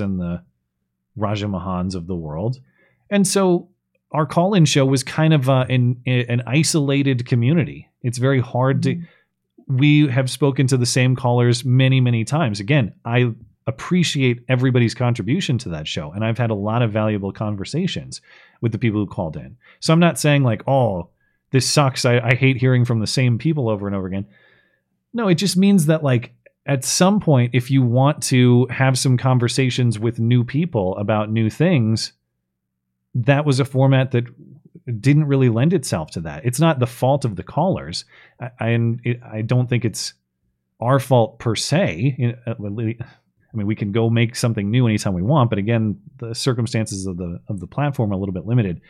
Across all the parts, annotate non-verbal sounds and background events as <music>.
and the Rajamahans of the world. And so our call-in show was kind of uh, an an isolated community. It's very hard to. We have spoken to the same callers many, many times. Again, I appreciate everybody's contribution to that show, and I've had a lot of valuable conversations with the people who called in. So I'm not saying like, oh, this sucks. I, I hate hearing from the same people over and over again. No, it just means that like at some point, if you want to have some conversations with new people about new things, that was a format that didn't really lend itself to that. It's not the fault of the callers, I, and I don't think it's our fault per se. I mean, we can go make something new anytime we want, but again, the circumstances of the of the platform are a little bit limited.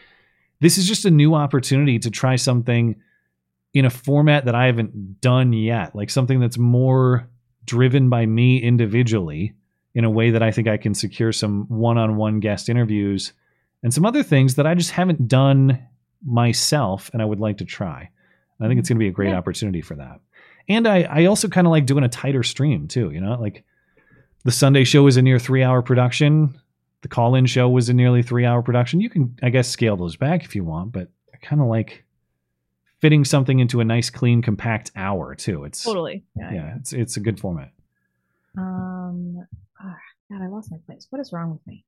This is just a new opportunity to try something in a format that I haven't done yet, like something that's more driven by me individually in a way that I think I can secure some one-on-one guest interviews and some other things that I just haven't done myself and I would like to try. I think it's going to be a great yeah. opportunity for that. And I, I also kind of like doing a tighter stream too, you know, like the Sunday show is a near three hour production. The call in show was a nearly three hour production. You can, I guess, scale those back if you want, but I kind of like fitting something into a nice, clean, compact hour too. It's totally, yeah, yeah, it's, it's a good format. Um, oh, God, I lost my place. What is wrong with me?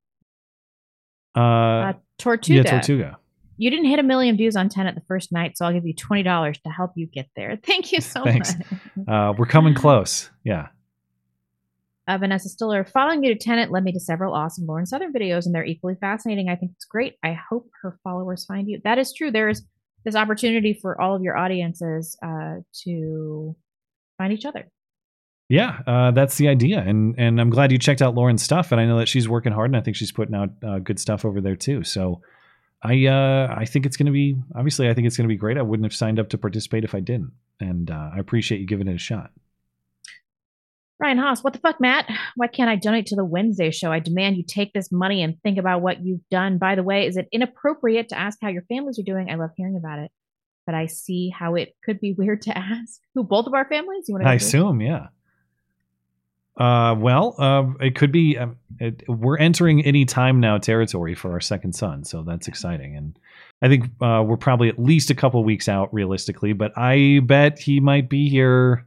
Uh, uh, Tortuga. Yeah, Tortuga. You didn't hit a million views on Tenet the first night, so I'll give you twenty dollars to help you get there. <laughs> Thank you <laughs> so Thanks. much. Uh, we're coming <laughs> close. Yeah. Uh, Vanessa Stiller, following you to Tenet led me to several awesome Lauren Southern videos, and they're equally fascinating. I think it's great. I hope her followers find you. That is true. There is this opportunity for all of your audiences uh, to find each other. Yeah, uh, that's the idea, and and I'm glad you checked out Lauren's stuff, and I know that she's working hard, and I think she's putting out uh, good stuff over there too. So, I uh, I think it's going to be obviously I think it's going to be great. I wouldn't have signed up to participate if I didn't, and uh, I appreciate you giving it a shot. Ryan Haas, what the fuck, Matt? Why can't I donate to the Wednesday show? I demand you take this money and think about what you've done. By the way, is it inappropriate to ask how your families are doing? I love hearing about it, but I see how it could be <laughs> weird to ask. Who both of our families? You want to? I assume, yeah. Uh, well, uh, it could be. Um, it, we're entering any time now territory for our second son, so that's exciting. And I think uh, we're probably at least a couple weeks out realistically, but I bet he might be here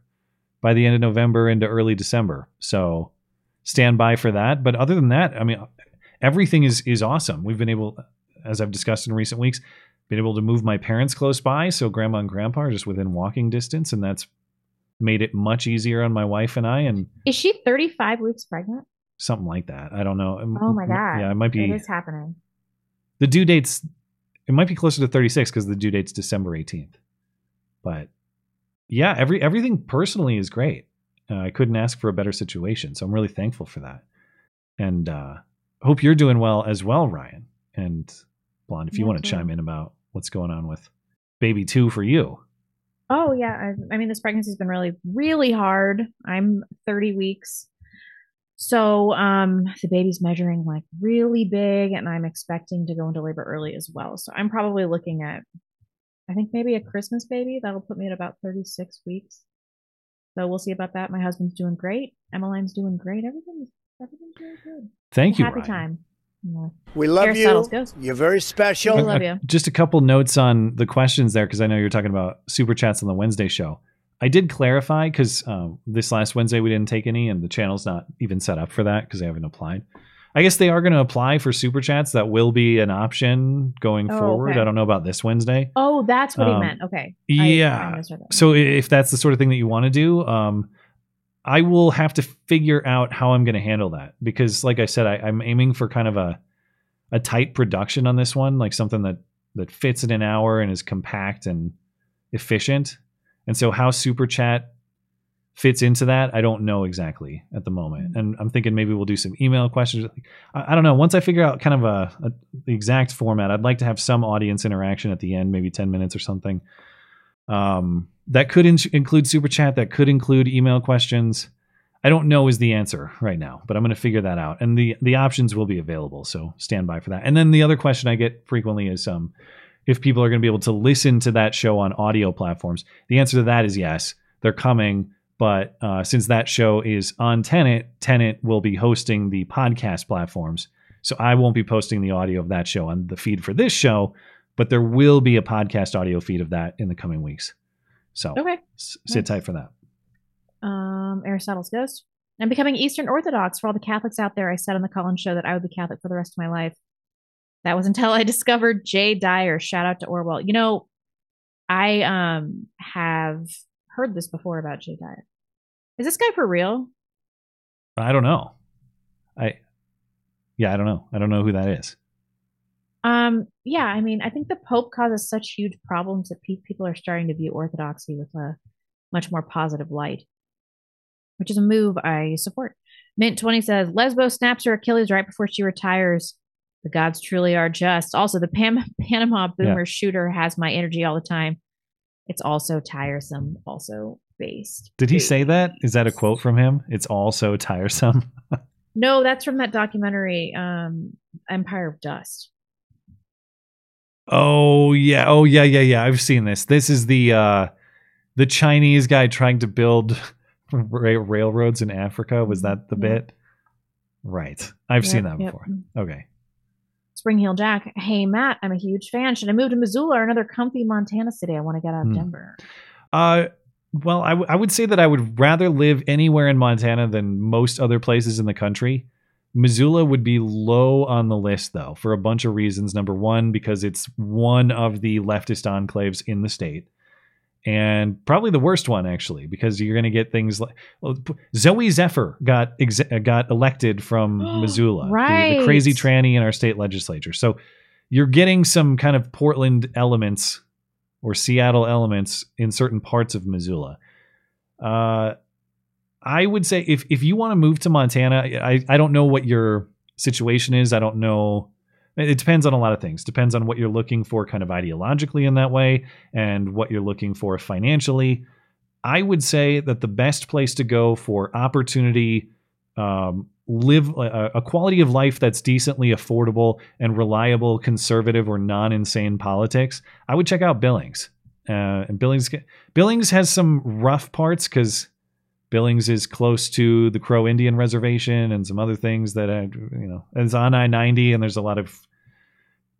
by the end of November into early December. So stand by for that. But other than that, I mean, everything is is awesome. We've been able, as I've discussed in recent weeks, been able to move my parents close by, so grandma and grandpa are just within walking distance, and that's made it much easier on my wife and I. And is she 35 weeks pregnant? Something like that. I don't know. Oh my god. Yeah, it might be. It is happening. The due date's. It might be closer to 36 because the due date's December 18th. But yeah, every everything personally is great. Uh, I couldn't ask for a better situation, so I'm really thankful for that. And uh, hope you're doing well as well, Ryan and Blonde. If you want to chime in about what's going on with baby two for you. Oh yeah, I, I mean this pregnancy's been really really hard. I'm 30 weeks. So um the baby's measuring like really big and I'm expecting to go into labor early as well. So I'm probably looking at I think maybe a Christmas baby. That'll put me at about 36 weeks. So we'll see about that. My husband's doing great. Emmeline's doing great. Everything's everything's really good. Thank you. Happy Ryan. time. We love you. You're very special. We love you. <laughs> Just a couple notes on the questions there, because I know you're talking about super chats on the Wednesday show. I did clarify because um, this last Wednesday we didn't take any, and the channel's not even set up for that because they haven't applied. I guess they are going to apply for super chats. That will be an option going oh, forward. Okay. I don't know about this Wednesday. Oh, that's what um, he meant. Okay. Yeah. I, I so if that's the sort of thing that you want to do, um, I will have to figure out how I'm going to handle that because, like I said, I, I'm aiming for kind of a a tight production on this one, like something that that fits in an hour and is compact and efficient. And so, how Super Chat fits into that, I don't know exactly at the moment. And I'm thinking maybe we'll do some email questions. I, I don't know. Once I figure out kind of a, a, the exact format, I'd like to have some audience interaction at the end, maybe 10 minutes or something. Um, that could in- include super chat. That could include email questions. I don't know is the answer right now, but I'm going to figure that out. And the the options will be available, so stand by for that. And then the other question I get frequently is um, if people are going to be able to listen to that show on audio platforms. The answer to that is yes. They're coming, But uh, since that show is on Tenet, Tenet will be hosting the podcast platforms. So I won't be posting the audio of that show on the feed for this show, but there will be a podcast audio feed of that in the coming weeks. So okay. S- sit nice. tight for that. Um, Aristotle's Ghost. I'm becoming Eastern Orthodox. For all the Catholics out there, I said on the Colin show that I would be Catholic for the rest of my life. That was <laughs> until I discovered Jay Dyer. Shout out to Orwell. You know, I um have heard this before about Jay Dyer. Is this guy for real? I don't know. I yeah, I don't know. I don't know who that is. Um, yeah, I mean, I think the Pope causes such huge problems that pe- people are starting to view Orthodoxy with a much more positive light, which is a move I support. Mint 20 says Lesbo snaps her Achilles right before she retires. The gods truly are just. Also, the Pam- <laughs> Panama boomer yeah. shooter has my energy all the time. It's also tiresome, also based. Did he say that? Is that a quote from him? It's also tiresome. <laughs> no, that's from that documentary, um, Empire of Dust. Oh yeah, oh yeah, yeah, yeah. I've seen this. This is the uh the Chinese guy trying to build <laughs> ra- railroads in Africa. Was that the bit? Right. I've yep, seen that before. Yep. Okay. Spring Heel Jack. Hey Matt, I'm a huge fan. Should I move to Missoula or another comfy Montana city? I want to get out of mm. Denver. Uh well, I, w- I would say that I would rather live anywhere in Montana than most other places in the country. Missoula would be low on the list, though, for a bunch of reasons. Number one, because it's one of the leftist enclaves in the state. And probably the worst one, actually, because you're going to get things like well, Zooey Zephyr got ex- got elected from <gasps> Missoula, right. the, the crazy tranny in our state legislature. So you're getting some kind of Portland elements or Seattle elements in certain parts of Missoula. Uh, I would say if if you want to move to Montana, I I don't know what your situation is. I don't know. It depends on a lot of things. Depends on what you're looking for, kind of ideologically in that way, and what you're looking for financially. I would say that the best place to go for opportunity, um, live a, a, quality of life that's decently affordable and reliable, conservative or non-insane politics. I would check out Billings. Uh, and Billings Billings has some rough parts because Billings is close to the Crow Indian Reservation and some other things that I, you know, it's on I ninety, and there's a lot of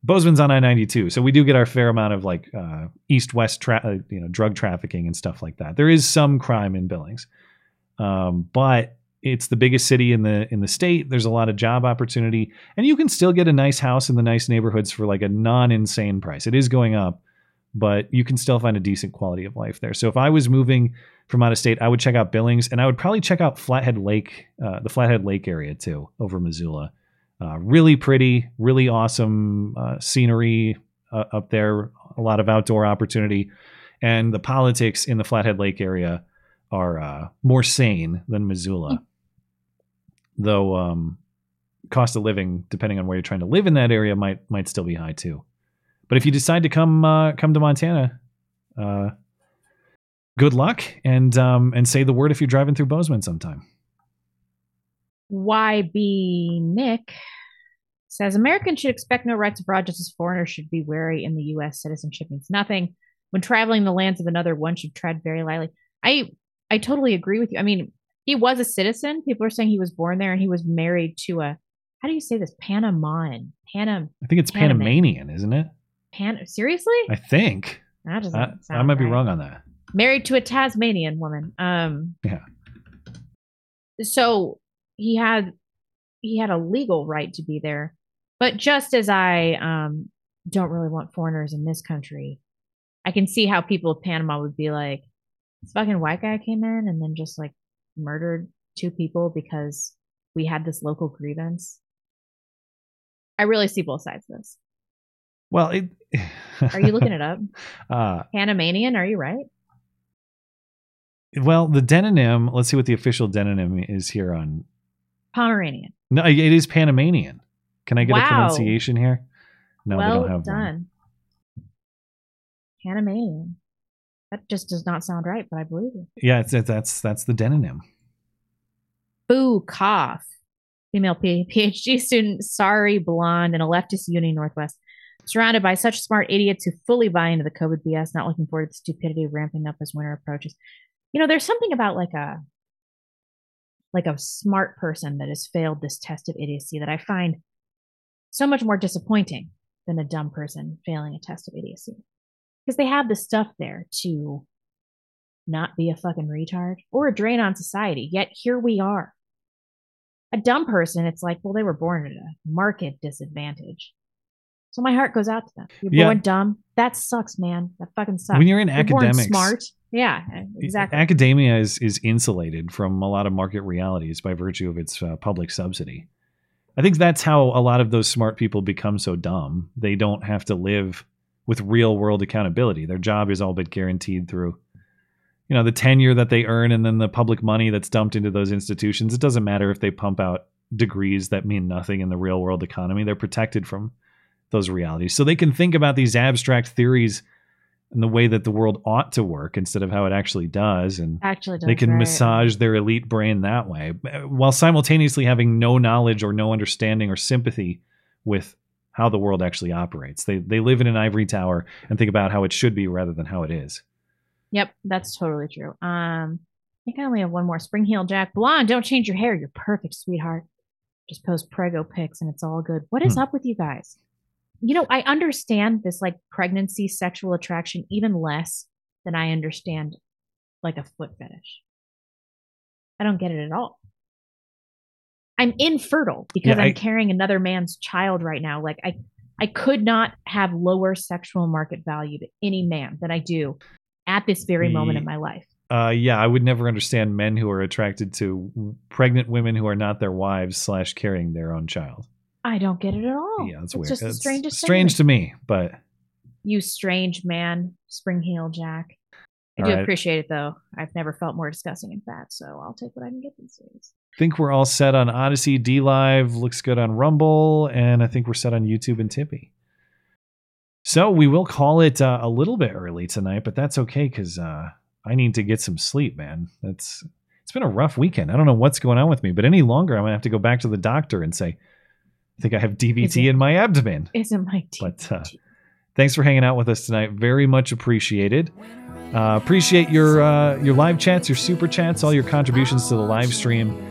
Bozeman's on I ninety too, so we do get our fair amount of like uh, east west, tra- uh, you know, drug trafficking and stuff like that. There is some crime in Billings, um, but it's the biggest city in the in the state. There's a lot of job opportunity, and you can still get a nice house in the nice neighborhoods for like a non insane price. It is going up, but you can still find a decent quality of life there. So if I was moving from out of state, I would check out Billings and I would probably check out Flathead Lake, uh, the Flathead Lake area too, over Missoula. Uh, really pretty, really awesome uh, scenery uh, up there, a lot of outdoor opportunity. And the politics in the Flathead Lake area are uh, more sane than Missoula. Mm. Though um, cost of living, depending on where you're trying to live in that area, might might still be high too. But if you decide to come uh, come to Montana, uh, good luck and um, and say the word if you're driving through Bozeman sometime. YB Nick says Americans should expect no rights abroad, just as foreigners should be wary in the U.S. Citizenship means nothing. When traveling the lands of another, one should tread very lightly. I I totally agree with you. I mean, he was a citizen. People are saying he was born there and he was married to a how do you say this? Panamanian. Panam. I think it's Panamanian, isn't it? Pan. Seriously? I think. That doesn't. I, I might right. be wrong on that married to a Tasmanian woman. Um, yeah. So he had he had a legal right to be there, but just as I um, don't really want foreigners in this country, I can see how people of Panama would be like, "This fucking white guy came in and then just like murdered two people because we had this local grievance." I really see both sides of this. Well, it, are you looking <laughs> it up? Uh, Panamanian, are you right? Well, the denonym. let's see what the official denonym is here on Pomeranian. No, it is Panamanian. Can I get wow. a pronunciation here? No, well they don't have done. one. Panamanian. That just does not sound right, but I believe it. Yeah, it's, it's that's that's the denonym. Boo cough. Female PhD student, sorry, blonde, in a leftist uni Northwest. Surrounded by such smart idiots who fully buy into the COVID BS, not looking forward to the stupidity ramping up as winter approaches. You know, there's something about like a like a smart person that has failed this test of idiocy that I find so much more disappointing than a dumb person failing a test of idiocy. Because they have the stuff there to not be a fucking retard or a drain on society. Yet here we are. A dumb person, it's like, well, they were born at a market disadvantage. So my heart goes out to them. You're yeah. born dumb. That sucks, man. That fucking sucks. When you're in you're academics, smart. Yeah, exactly. Academia is is insulated from a lot of market realities by virtue of its uh, public subsidy. I think that's how a lot of those smart people become so dumb. They don't have to live with real world accountability. Their job is all but guaranteed through you know the tenure that they earn and then the public money that's dumped into those institutions. It doesn't matter if they pump out degrees that mean nothing in the real world economy. They're protected from those realities. So they can think about these abstract theories and the way that the world ought to work instead of how it actually does and actually does, they can right. massage their elite brain that way while simultaneously having no knowledge or no understanding or sympathy with how the world actually operates. They they live in an ivory tower and think about how it should be rather than how it is. Yep that's totally true. Um i think i only have one more. Spring heel jack blonde don't change your hair. You're perfect sweetheart. Just post prego pics and it's all good. What is hmm. up with you guys you know, I understand this like pregnancy sexual attraction even less than I understand like a foot fetish. I don't get it at all. I'm infertile because yeah, I'm carrying another man's child right now. Like I I could not have lower sexual market value to any man than I do at this very the, moment in my life. Uh, yeah, I would never understand men who are attracted to pregnant women who are not their wives slash carrying their own child. I don't get it at all. Yeah, that's it's weird. Just it's the strangest strange to me, but you strange man, spring heel Jack. I all do right. appreciate it though. I've never felt more disgusting and fat, so I'll take what I can get these days. I think we're all set on Odysee, D Live looks good on Rumble, and I think we're set on YouTube and Tipeee. So we will call it uh, a little bit early tonight, but that's okay because uh, I need to get some sleep, man. That's it's been a rough weekend. I don't know what's going on with me, but any longer, I'm gonna have to go back to the doctor and say, I think I have DVT in my abdomen. Isn't my DVT? But uh, thanks for hanging out with us tonight. Very much appreciated. Uh, appreciate your uh, your live chats, your super chats, all your contributions to the live stream.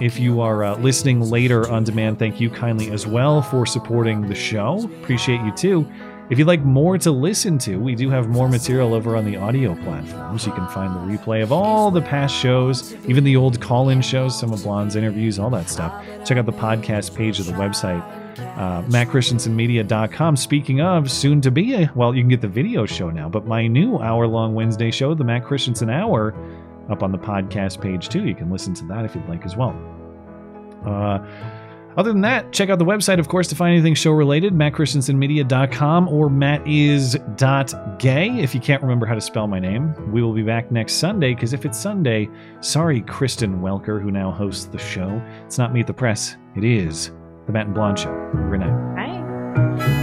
If you are uh, listening later on demand, thank you kindly as well for supporting the show. Appreciate you too. If you'd like more to listen to, we do have more material over on the audio platforms. You can find the replay of all the past shows, even the old call in shows, some of Blonde's interviews, all that stuff. Check out the podcast page of the website, uh, mattchristiansenmedia.com. Speaking of, soon to be, a, well, you can get the video show now, but my new hour long Wednesday show, the Matt Christiansen Hour, up on the podcast page too. You can listen to that if you'd like as well. Uh, other than that, check out the website, of course, to find anything show related, mattchristiansenmedia.com or mattis.gay if you can't remember how to spell my name. We will be back next Sunday, because if it's Sunday, sorry, Kristen Welker, who now hosts the show. It's not Meet the Press, it is The Matt and Blonde Show. Good night.